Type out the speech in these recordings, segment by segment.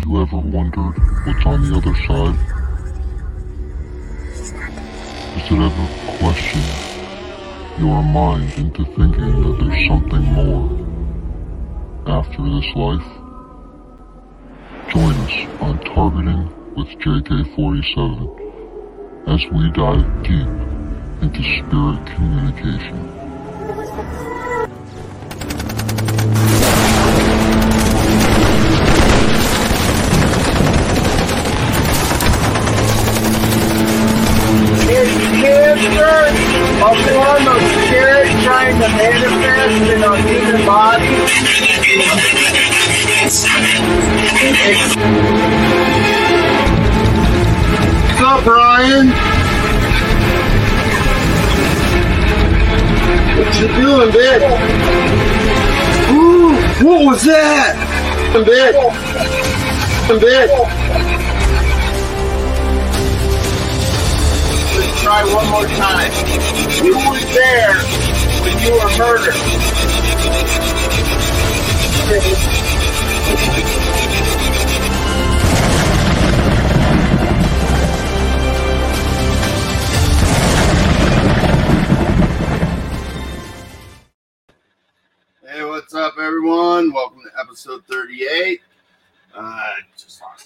Have you ever wondered what's on the other side? Does it ever question your mind into thinking that there's something more after this life? Join us on Targeting with JK47 as we dive deep into spirit communication. Bitch. Bitch. try one more time. You were there when you were murdered.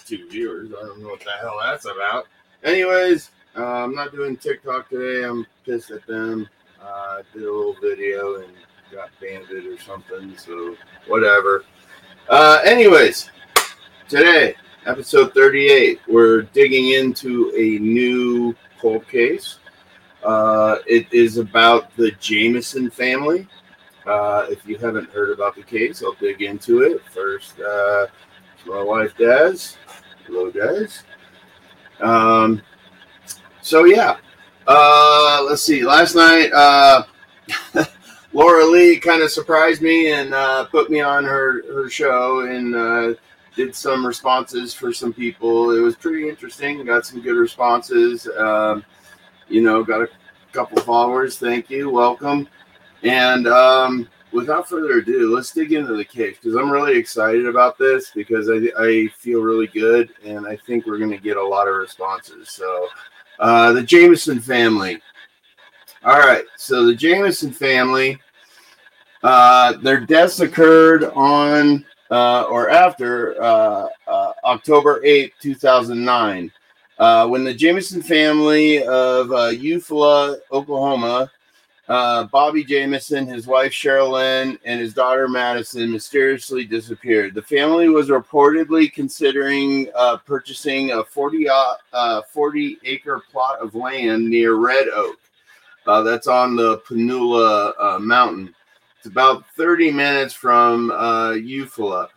Two viewers. I don't know what the hell that's about. Anyways, uh, I'm not doing TikTok today. I'm pissed at them. Uh, did a little video and got banned or something. So whatever. Uh, anyways, today, episode 38, we're digging into a new cold case. Uh, it is about the Jamison family. Uh, if you haven't heard about the case, I'll dig into it. First, uh, my wife Daz. Hello, guys. Um, so yeah, uh, let's see. Last night, uh, Laura Lee kind of surprised me and uh, put me on her her show and uh, did some responses for some people. It was pretty interesting. Got some good responses. Um, you know, got a couple followers. Thank you. Welcome. And um, without further ado, let's dig into the case because I'm really excited about this because I, I feel really good and I think we're going to get a lot of responses. So uh, the Jamison family. All right, so the Jamison family, uh, their deaths occurred on uh, or after uh, uh, October 8th, 2009, uh, when the Jamison family of Eufaula, Oklahoma, uh, Bobby Jamison, his wife Sherilyn, and his daughter Madison mysteriously disappeared. The family was reportedly considering uh, purchasing a 40, uh, 40 acre plot of land near Red Oak. Uh, that's on the Panola uh, Mountain. It's about 30 minutes from uh, Eufaula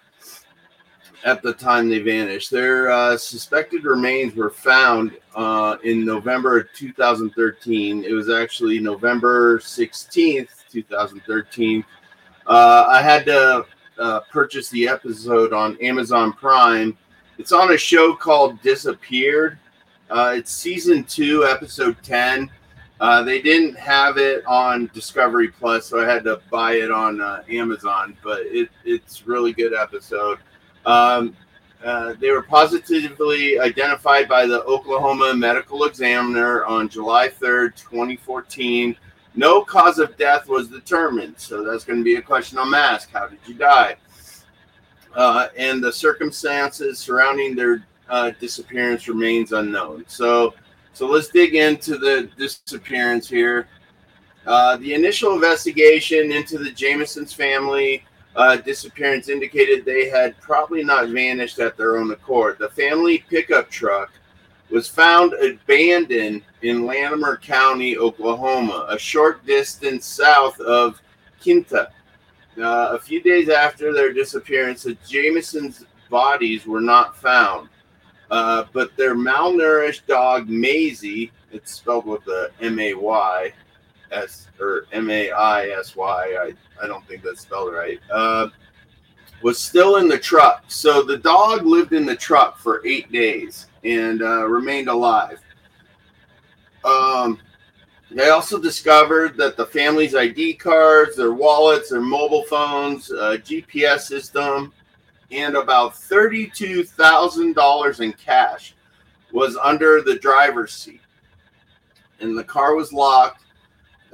at the time they vanished. Their uh, suspected remains were found uh, in November of 2013. It was actually November 16th, 2013. Uh, I had to uh, purchase the episode on Amazon Prime. It's on a show called Disappeared. Uh, it's season two, episode 10. Uh, they didn't have it on Discovery Plus, so I had to buy it on Amazon. But it, it's really good episode. Um, uh, they were positively identified by the Oklahoma Medical Examiner on July 3rd, 2014. No cause of death was determined. So that's going to be a question on mask. How did you die? Uh, and the circumstances surrounding their uh, disappearance remains unknown. So, so let's dig into the disappearance here. Uh, the initial investigation into the Jamison's family uh, disappearance indicated they had probably not vanished at their own accord. The family pickup truck was found abandoned in Latimer County, Oklahoma, a short distance south of Kinta. Uh, a few days after their disappearance, the Jamison's bodies were not found, uh, but their malnourished dog Maisie, it's spelled with the M A Y, S or M A I S Y. I I don't think that's spelled right. Uh, was still in the truck. So the dog lived in the truck for eight days and uh, remained alive. Um, they also discovered that the family's ID cards, their wallets, their mobile phones, uh, GPS system, and about $32,000 in cash was under the driver's seat. And the car was locked.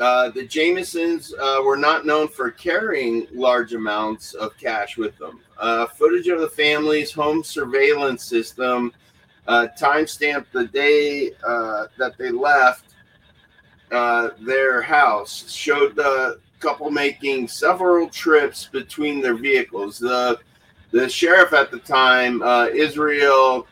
Uh, the Jamisons uh, were not known for carrying large amounts of cash with them. Uh, footage of the family's home surveillance system uh, timestamped the day uh, that they left their house showed the couple making several trips between their vehicles. The the sheriff at the time, Israel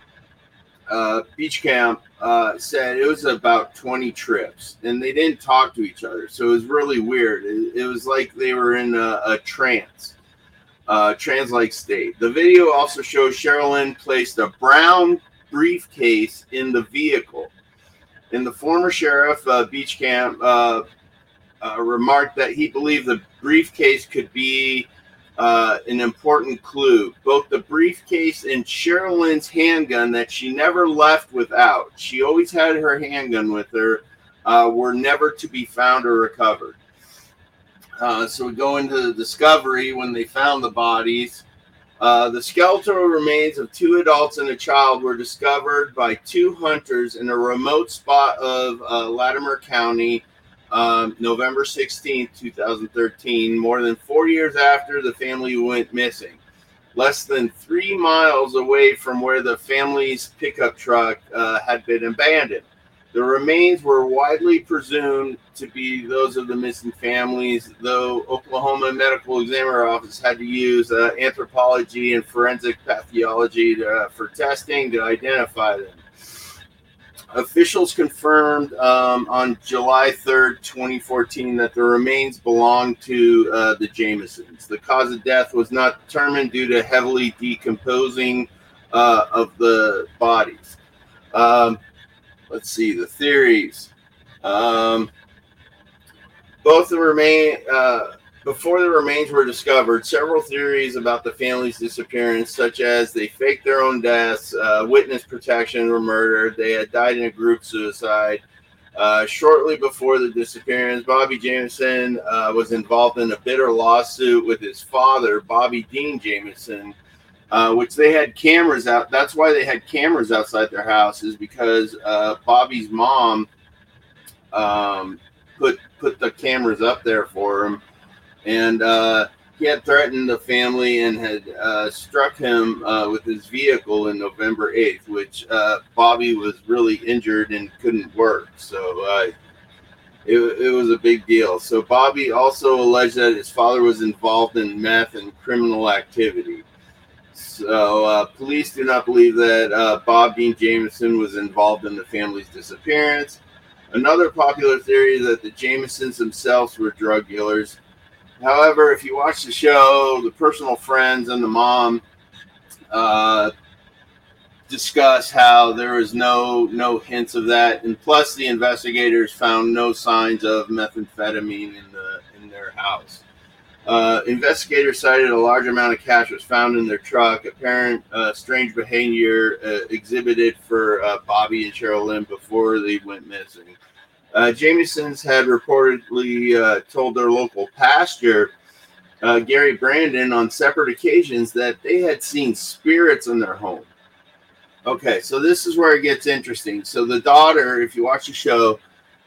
uh, Beauchamp, uh, said it was about 20 trips and they didn't talk to each other. So it was really weird. It, it was like they were in a, a trance, uh, trance like state. The video also shows Sherilyn placed a brown briefcase in the vehicle and the former sheriff, uh, Beauchamp, uh, uh, remarked that he believed the briefcase could be uh, an important clue. Both the briefcase and Sherilyn's handgun that she never left without, she always had her handgun with her, uh, were never to be found or recovered. Uh, so we go into the discovery when they found the bodies. Uh, the skeletal remains of two adults and a child were discovered by two hunters in a remote spot of uh, Latimer County, um, November 16, 2013, more than four years after the family went missing. Less than three miles away from where the family's pickup truck uh, had been abandoned. The remains were widely presumed to be those of the missing families, though Oklahoma Medical Examiner Office had to use uh, anthropology and forensic pathology to, uh, for testing to identify them. Officials confirmed um, on July 3rd, 2014, that the remains belonged to uh, the Jamisons. The cause of death was not determined due to heavily decomposing uh, of the bodies. Um, let's see the theories. Um, both the remain uh, before the remains were discovered, several theories about the family's disappearance, such as they faked their own deaths, uh, witness protection were murdered, they had died in a group suicide. Uh, shortly before the disappearance, Bobby Jamison uh, was involved in a bitter lawsuit with his father, Bobby Dean Jamison, uh, which they had cameras out. That's why they had cameras outside their house, is because uh, Bobby's mom um, put put the cameras up there for him, and uh, he had threatened the family and had uh, struck him uh, with his vehicle in November eighth, which uh, Bobby was really injured and couldn't work. So. It, it was a big deal. So Bobby also alleged that his father was involved in meth and criminal activity. So, uh, police do not believe that uh, Bob Dean Jamison was involved in the family's disappearance. Another popular theory is that the Jamisons themselves were drug dealers. However, if you watch the show, the personal friends and the mom uh, discuss how there was no no hints of that, and plus the investigators found no signs of methamphetamine in the in their house. Uh, investigators cited a large amount of cash was found in their truck. Apparent uh, strange behavior uh, exhibited for uh, Bobby and Sherilyn before they went missing. Uh, Jamisons had reportedly uh, told their local pastor, Gary Brandon, on separate occasions that they had seen spirits in their home. Okay, so this is where it gets interesting. So the daughter, if you watch the show,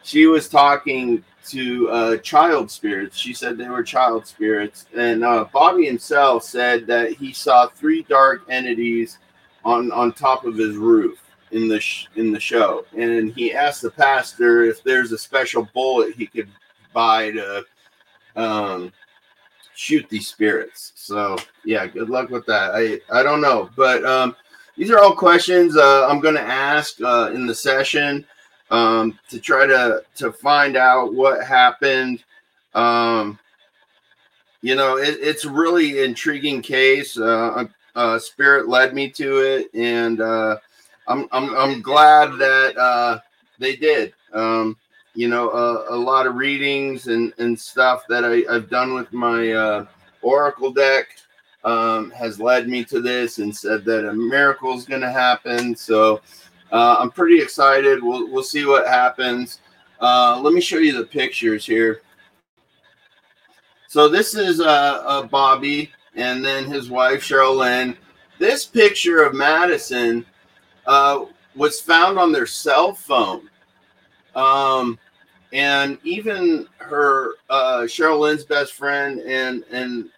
she was talking to uh, child spirits. She said they were child spirits, and uh, Bobby himself said that he saw three dark entities on on top of his roof in the sh- in the show. And he asked the pastor if there's a special bullet he could buy to um, shoot these spirits. So yeah, good luck with that. I I don't know, but um, these are all questions uh, I'm going to ask uh, in the session um, to try to to find out what happened. Um, you know, it, it's a really intriguing case. Uh, uh, Spirit led me to it, and uh, I'm, I'm I'm glad that uh, they did. Um, you know, a, a, lot of readings and and stuff that I, I've done with my uh, Oracle deck um, has led me to this, and said that a miracle is going to happen. So uh, I'm pretty excited. We'll, we'll see what happens. Uh, let me show you the pictures here. So this is uh, uh Bobby and then his wife Sherilyn. this picture of Madison uh, was found on their cell phone. Um, and even her uh, Sherilyn's best friend and and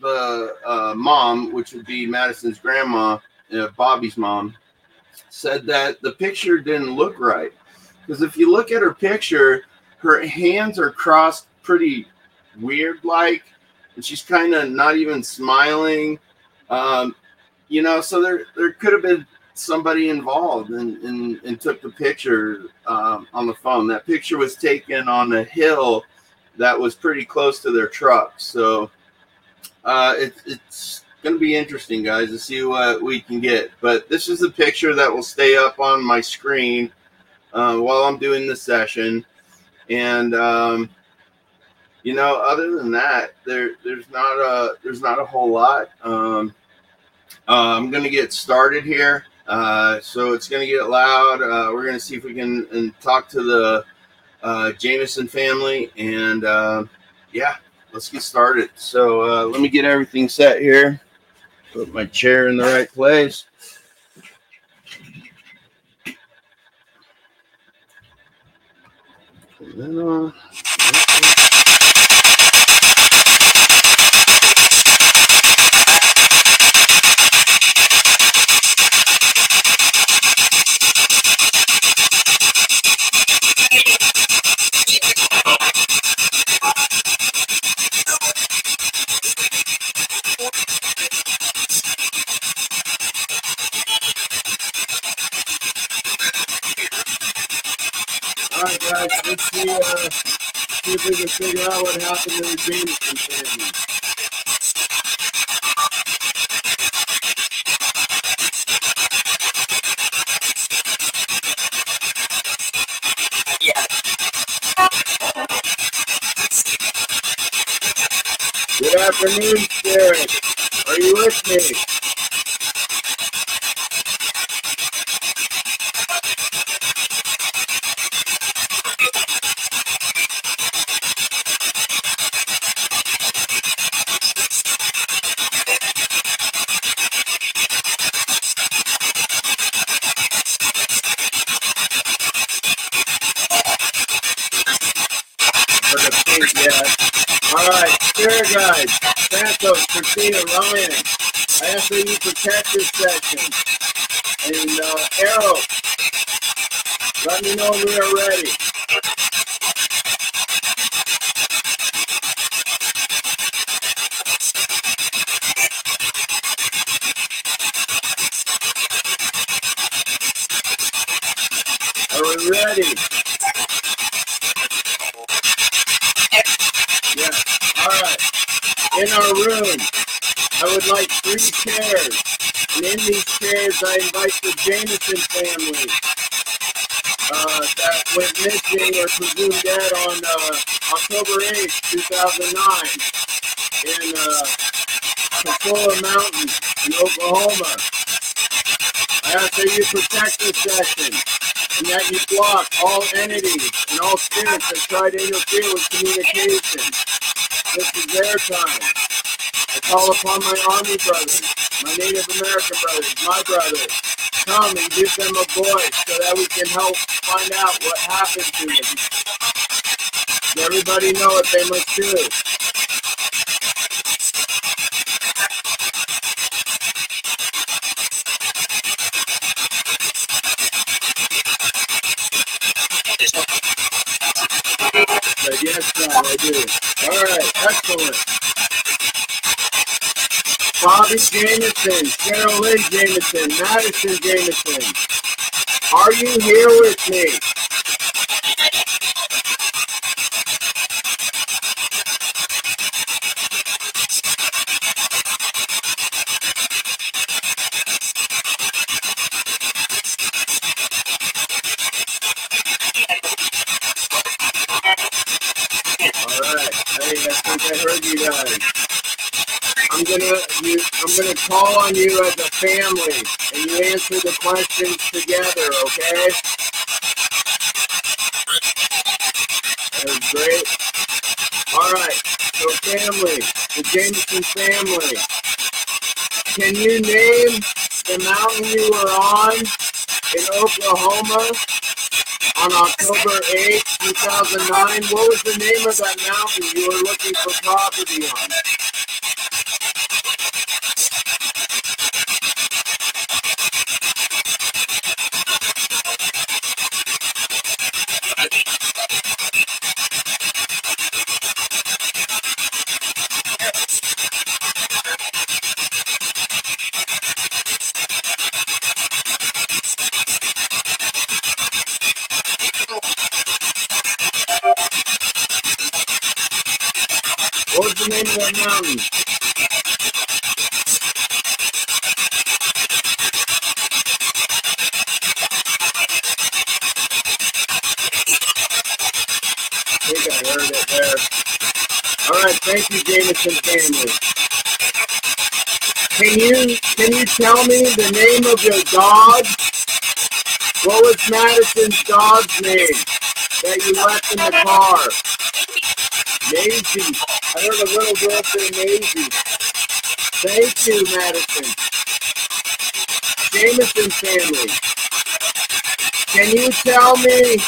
the uh, mom, which would be Madison's grandma, uh, Bobby's mom, said that the picture didn't look right because if you look at her picture, her hands are crossed pretty weird like, and she's kind of not even smiling. Um, you know, so there there could have been somebody involved and, and, and took the picture um, on the phone. That picture was taken on a hill that was pretty close to their truck. So uh, it, it's going to be interesting, guys, to see what we can get. But this is a picture that will stay up on my screen uh, while I'm doing the session. And um, you know, other than that, there there's not a there's not a whole lot. Um, uh, I'm going to get started here. Uh, so it's going to get loud. Uh, we're going to see if we can and talk to the uh, Jamison family. And uh, yeah, let's get started. So uh, let me get everything set here. Put my chair in the right place. Then, uh, right, guys, let's see, uh, see if we can figure out what happened to the Jamison family. Good afternoon, Spirit. Are you with me? For the pink, yeah. All right, Spirit guys, Santos, Christina, Ryan. I ask that you protect this section. And uh, Arrow, let me know when we are ready. Are we ready? Yeah. All right. In our room, I would like three chairs. And in these chairs, I invite the Jamison family uh, that went missing or presumed dead on uh, October 8th, 2009 in uh, Panola Mountain in Oklahoma. I ask that you protect this section and that you block all entities and all spirits that try to interfere with communication. This is their time. I call upon my Army brothers, my Native American brothers, my brothers. Come and give them a voice so that we can help find out what happened to them. Everybody know what they must do. But yes, I do. All right, excellent. Bobby Jamison, Cheryl Lynn Jamison, Madison Jamison. Are you here with me? All right. Hey, I think I heard you guys. I'm gonna I'm gonna call on you as a family, and you answer the questions together. Okay? That was great. All right. So family, the Jamison family. can you name the mountain you were on in Oklahoma on October 8, 2009? What was the name of that mountain you were looking for property on? What was the name of that mountain? I think I heard it there. All right, thank you, Jamison family. Can you can you tell me the name of your dog? What was Madison's dog's name that you left in the car? Maisie. I heard a little girl say Maisie. Thank you, Madison. Jamison family. Can you tell me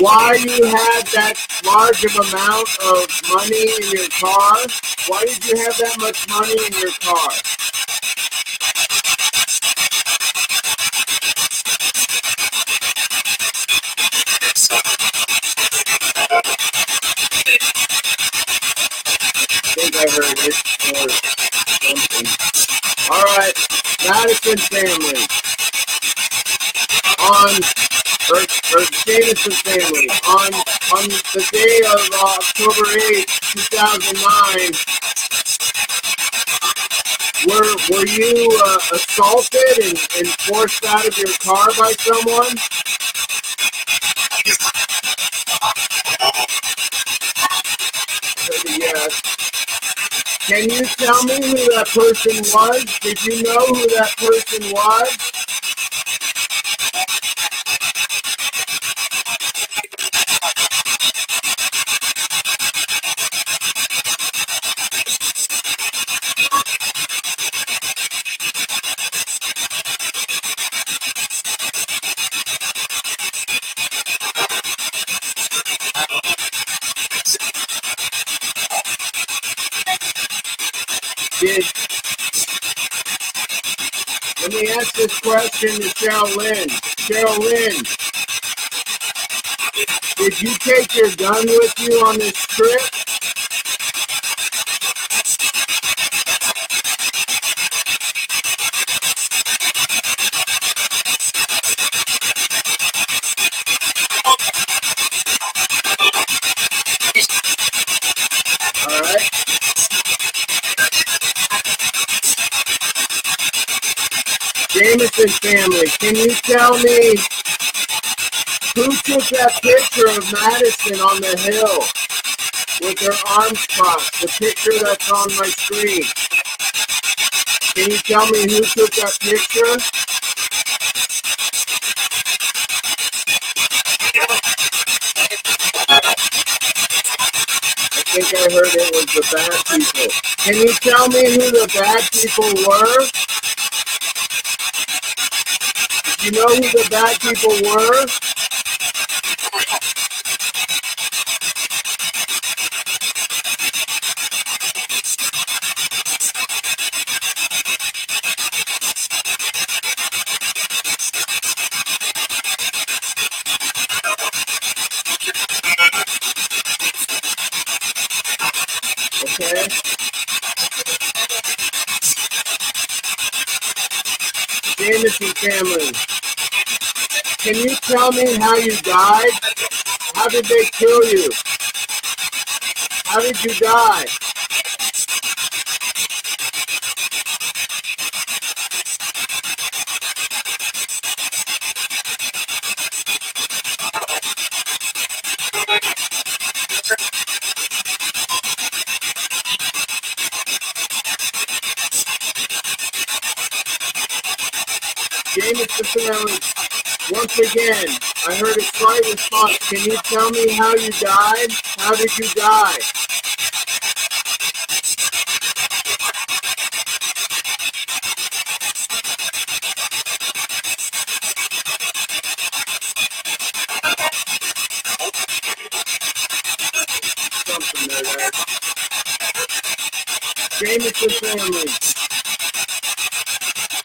why you had that large of amount of money in your car? Why did you have that much money in your car? I think I or something. All right, Madison family. On or, or Jamison family on on the day of uh, October 8th, 2009. Were were you uh, assaulted and, and forced out of your car by someone? Yes. Can you tell me who that person was? Did you know who that person was? Did let me ask this question to Sherilyn. Cheryl Lynn, did you take your gun with you on this trip? All right. Jamison family, can you tell me who took that picture of Madison on the hill with her arms crossed? The picture that's on my screen. Can you tell me who took that picture? I think I heard it was the bad people. Can you tell me who the bad people were? You know who the bad people were? Okay. Jamison family. Can you tell me how you died? How did they kill you? How did you die? Jamison family. Once again, I heard a slight response. Can you tell me how you died? How did you die? Jamison family,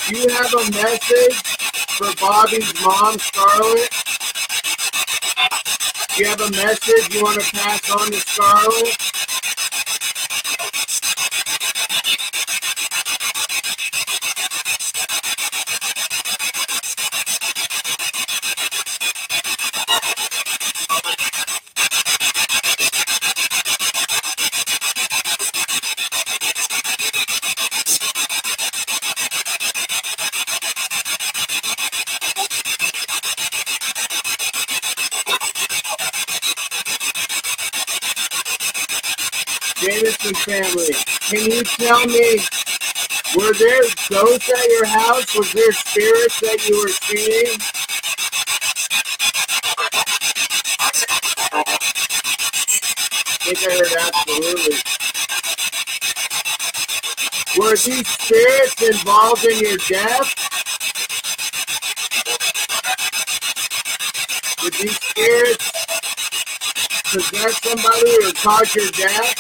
do you have a message for Bobby's mom, Scarlett? You have a message you want to pass on to Scarlett? Jamison family, can you tell me, were there ghosts at your house? Was there spirits that you were seeing? I think I heard absolutely. Were these spirits involved in your death? Did these spirits possess somebody or cause your death?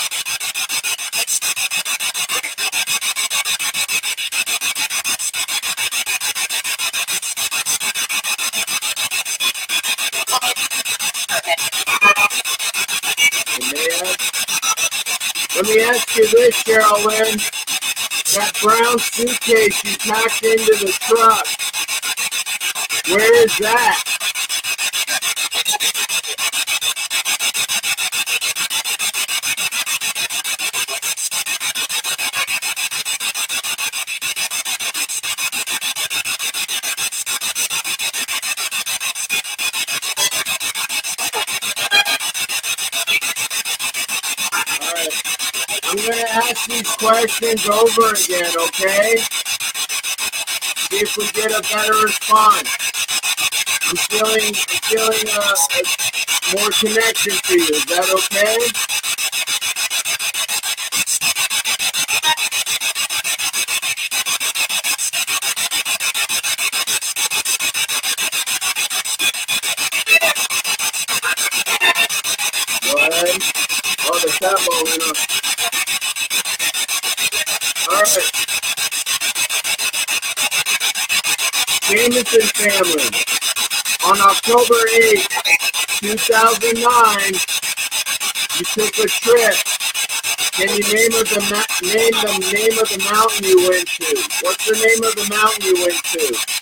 Let me ask you this, Carolyn. That brown suitcase you packed into the truck, where is that? I'm going to ask questions over again, okay? See if we get a better response. I'm feeling, I'm feeling a more connection to you. Is that okay? Oh, the tempo went up. Alright. Jamison family. On October 8th, 2009, you took a trip. Can you name of the name the name of the mountain you went to? What's the name of the mountain you went to?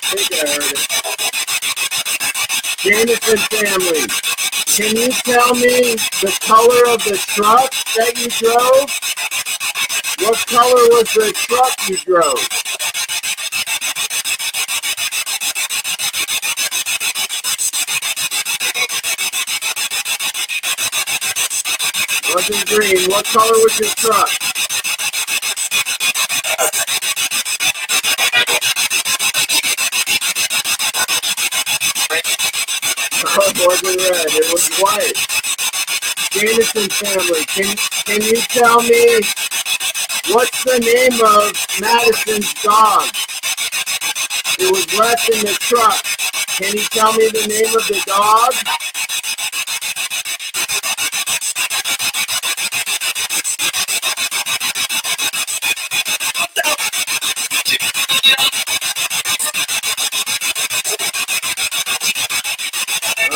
I think I heard it. Family, can you tell me the color of the truck that you drove? What color was the truck you drove? Wasn't green. What color was your truck? Red. It was white. Jamison family, can can you tell me what's the name of Madison's dog? It was left in the truck. Can you tell me the name of the dog?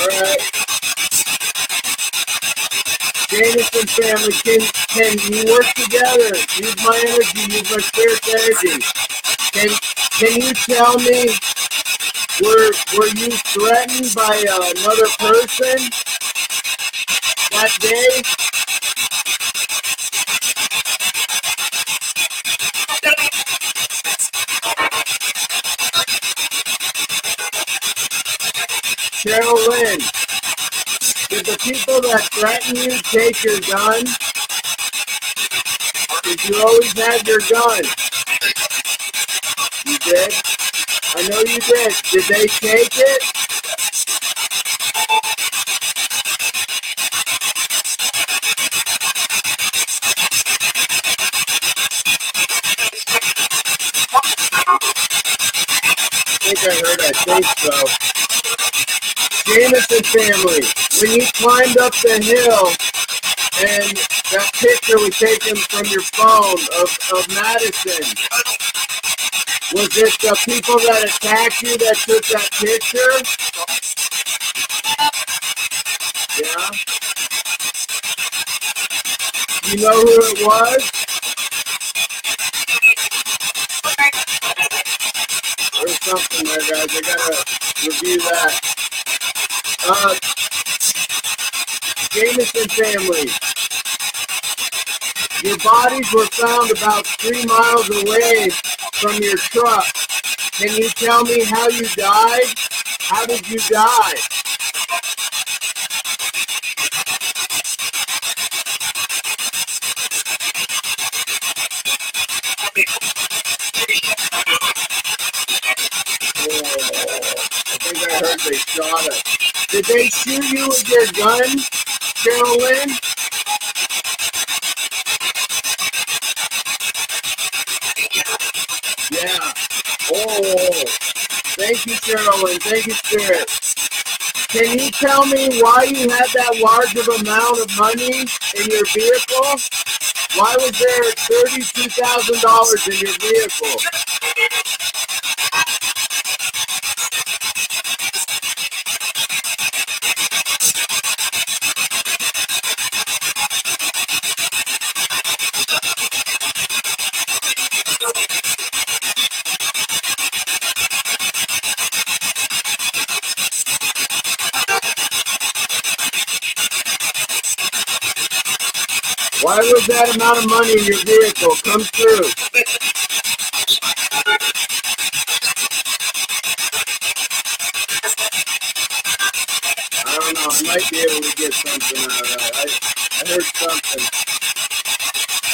Alright. Jamison family, can can you work together? Use my energy, use my spirit energy. Can can you tell me were were you threatened by another person that day? Cheryl Lynn, did the people that threaten you take your gun? Did you always have your gun? You did? I know you did. Did they take it? I think I heard I think so. Jamison family, when you climbed up the hill and that picture was taken from your phone of, of Madison, was it the people that attacked you that took that picture? Yeah. You know who it was? There's something there, guys. I gotta review that. Uh, Jamison family. Your bodies were found about three miles away from your truck. Can you tell me how you died? How did you die? Oh, I think I heard they shot us. Did they shoot you with your gun, Carolyn? Yeah. Oh, oh, oh, thank you, Carolyn. Thank you, Spirit. Can you tell me why you had that large of amount of money in your vehicle? Why was there $32,000 in your vehicle? Why was that amount of money in your vehicle? Come through. I don't know. I might be able to get something out of that. I, I heard something.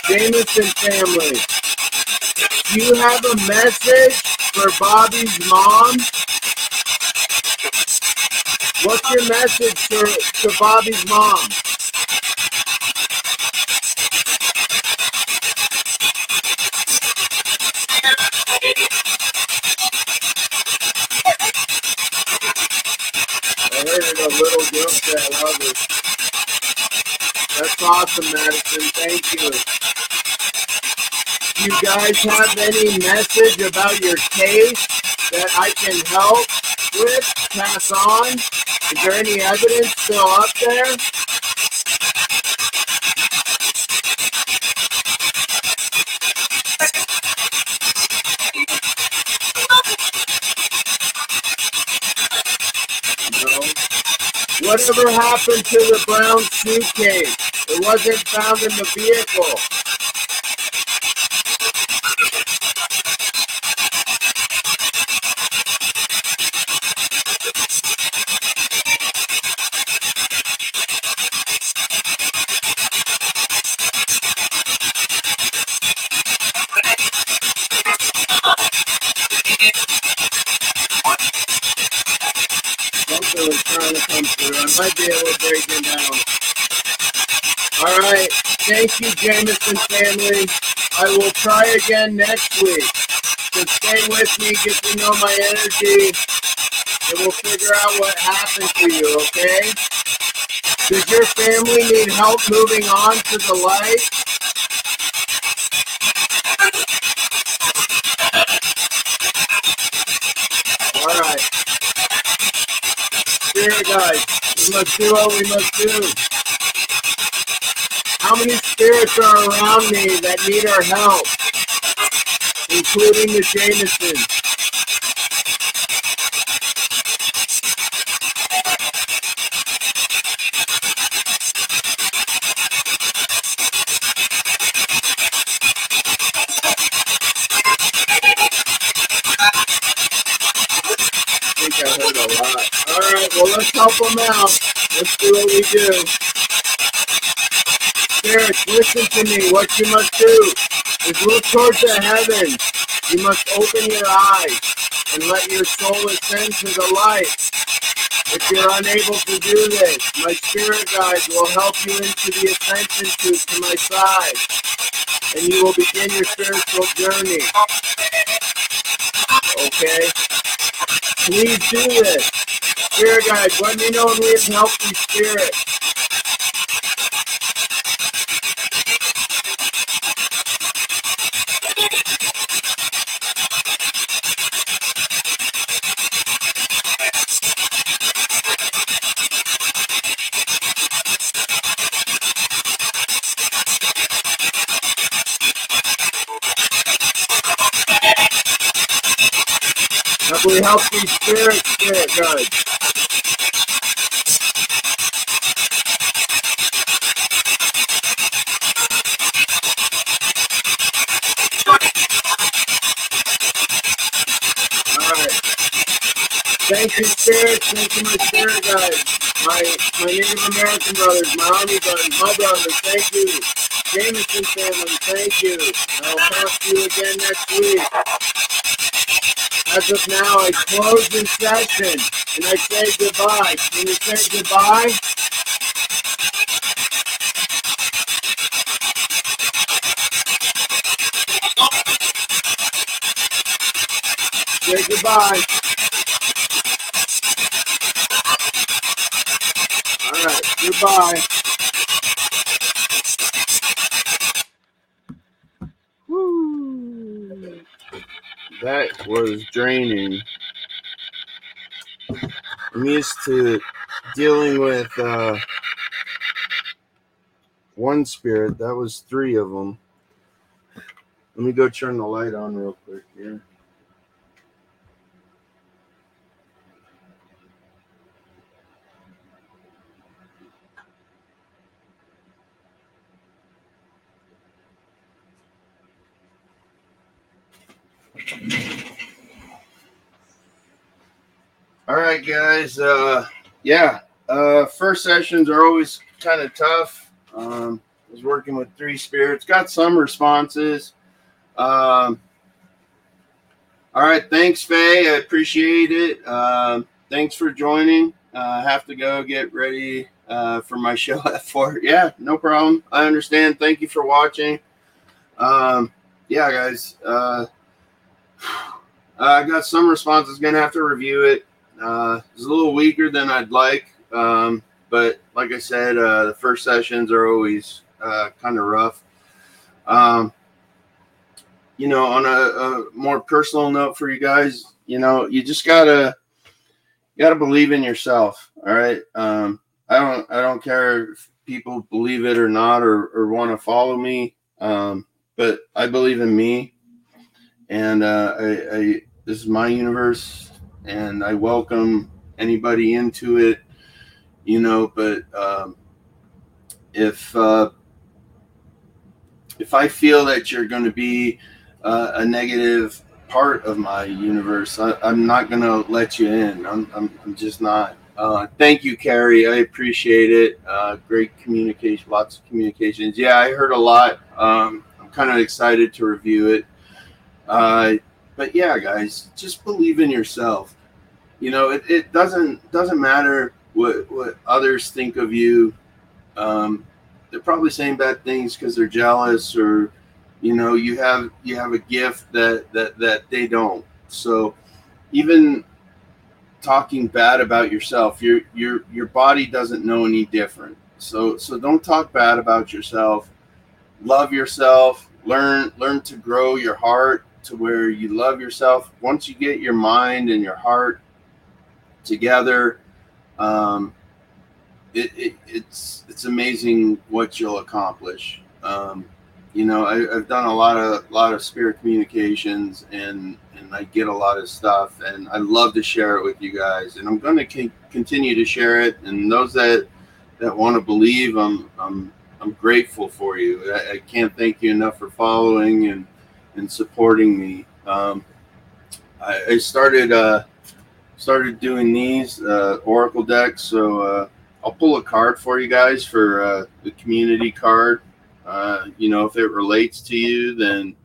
Jamison family, do you have a message for Bobby's mom? What's your message for to Bobby's mom? A little girl say I love. That's awesome, Madison. Thank you. You guys have any message about your case that I can help with, pass on? Is there any evidence still up there? No. Whatever happened to the brown suitcase? It wasn't found in the vehicle. Something I might be able to break it down. All right. Thank you, Jamison family. I will try again next week. So stay with me, get to know my energy, and we'll figure out what happened to you, okay? Does your family need help moving on to the light? All right. Spirit guys, we must do what we must do. How many spirits are around me that need our help? Including the Jamisons. I think I heard a lot. All right, well, let's help them out. let's do what we do. Spirits, listen to me. What you must do is look towards the heavens. You must open your eyes and let your soul ascend to the light. If you're unable to do this, my spirit guides will help you into the ascension to my side, and you will begin your spiritual journey. Okay? Please do this. Spirit guides, let me know when we have you, spirit. Have we helped these spirits, spirit guides? You. Thank you, my spirit guides. My my Native American brothers, my army brothers, my brothers, thank you. Jamison family, thank you. I'll talk to you again next week. As of now, I close this session and I say goodbye. Can you say goodbye? Say goodbye. All right, goodbye. That was draining. I'm used to dealing with uh, one spirit. That was three of them. Let me go turn the light on real quick here. All right, guys. Uh, yeah, uh, first sessions are always kind of tough. Um, I was working with three spirits, got some responses. Um, all right, thanks, Faye. I appreciate it. Um, thanks for joining. Uh, I have to go get ready uh, for my show at four. Yeah, no problem. I understand. Thank you for watching. Um, yeah, guys. Uh, I got some responses. Gonna have to review it. Uh, it's a little weaker than I'd like, um, but like I said, uh, the first sessions are always uh, kind of rough. Um, you know, on a, a, more personal note for you guys, you know, you just gotta you gotta believe in yourself. All right. Um, I don't I don't care if people believe it or not or, or want to follow me, um, but I believe in me, and uh, I, I this is my universe and I welcome anybody into it, you know. But um, if uh, if I feel that you're going to be uh, a negative part of my universe, I, am not going to let you in. I'm, I'm, I'm just not. Uh, thank you, Carrie. I appreciate it. Uh, great communication, lots of communications. Yeah, I heard a lot. Um, I'm kind of excited to review it. Uh, but yeah, guys, just believe in yourself you know it, it doesn't doesn't matter what what others think of you. Um, they're probably saying bad things because they're jealous or you know you have you have a gift that that that they don't. So even talking bad about yourself your your your body doesn't know any different. So so don't talk bad about yourself. Love yourself. Learn learn to grow your heart to where you love yourself. Once you get your mind and your heart together. Um, it, it, it's it's amazing what you'll accomplish. Um, you know, I, have done a lot of lot of spirit communications, and and I get a lot of stuff, and I love to share it with you guys, and I'm going to continue to share it. And those that that want to believe, I'm I'm I'm grateful for you. I, I, can't thank you enough for following and and supporting me. Um, I, I started. Uh, started doing these uh, Oracle decks. So uh, I'll pull a card for you guys for uh, the community card. Uh, you know, if it relates to you, then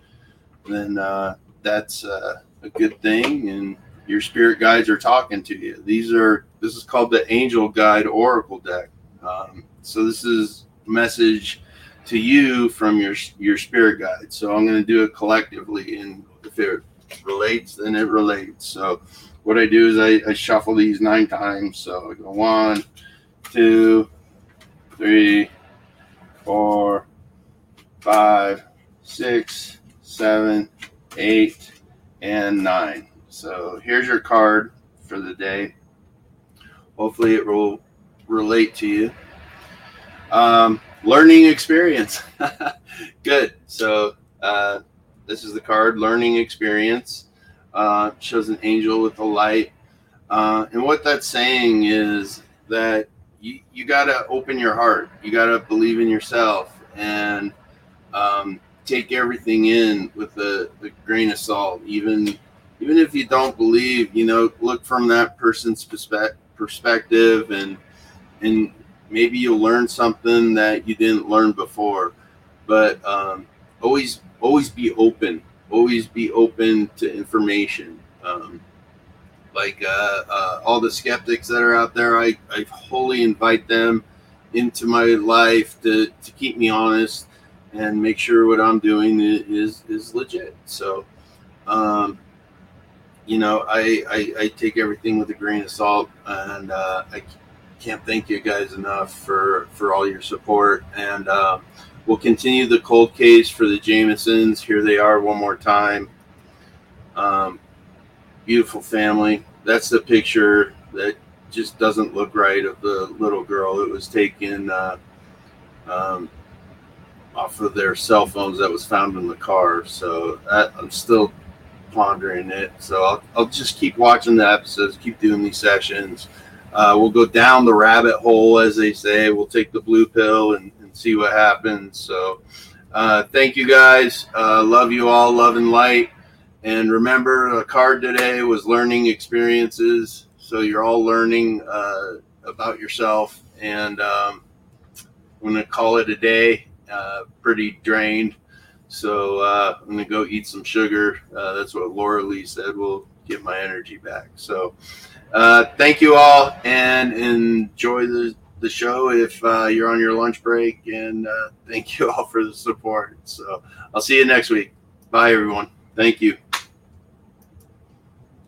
then uh, that's uh, a good thing, and your spirit guides are talking to you. These are this is called the Angel Guide Oracle deck. Um, so this is message to you from your your spirit guide. So I'm going to do it collectively, and if it relates, then it relates. So what I do is I, I shuffle these nine times. So I go one, two, three, four, five, six, seven, eight, and nine. So here's your card for the day. Hopefully, it will relate to you. Um, learning experience. Good. So uh, this is the card, learning experience. Uh, shows an angel with a light. Uh, and what that's saying is that you, you got to open your heart. You got to believe in yourself and um, take everything in with a, a, grain of salt. Even even if you don't believe, you know, look from that person's perspe- perspective and and maybe you'll learn something that you didn't learn before. But um, always always be open. Always be open to information. Um, like uh, uh, all the skeptics that are out there, I, I wholly invite them into my life to, to keep me honest and make sure what I'm doing is is legit. So, um, you know, I, I, I take everything with a grain of salt, and uh, I can't thank you guys enough for for all your support. And uh, we'll continue the cold case for the Jamisons. Here they are one more time. Um, beautiful family. That's the picture that just doesn't look right of the little girl. It was taken uh, um, off of their cell phones that was found in the car. So that, I'm still pondering it. So I'll, I'll just keep watching the episodes, keep doing these sessions. Uh, we'll go down the rabbit hole, as they say. We'll take the blue pill and see what happens. So uh, thank you guys. Uh, love you all. Love and light. And remember, the card today was learning experiences. So you're all learning uh, about yourself. And um, I'm going to call it a day. Uh, pretty drained. So uh, I'm going to go eat some sugar. Uh, that's what Laura Lee said will get my energy back. So thank you all and enjoy the, the show if uh, you're on your lunch break. And thank you all for the support. So I'll see you next week. Bye, everyone. Thank you.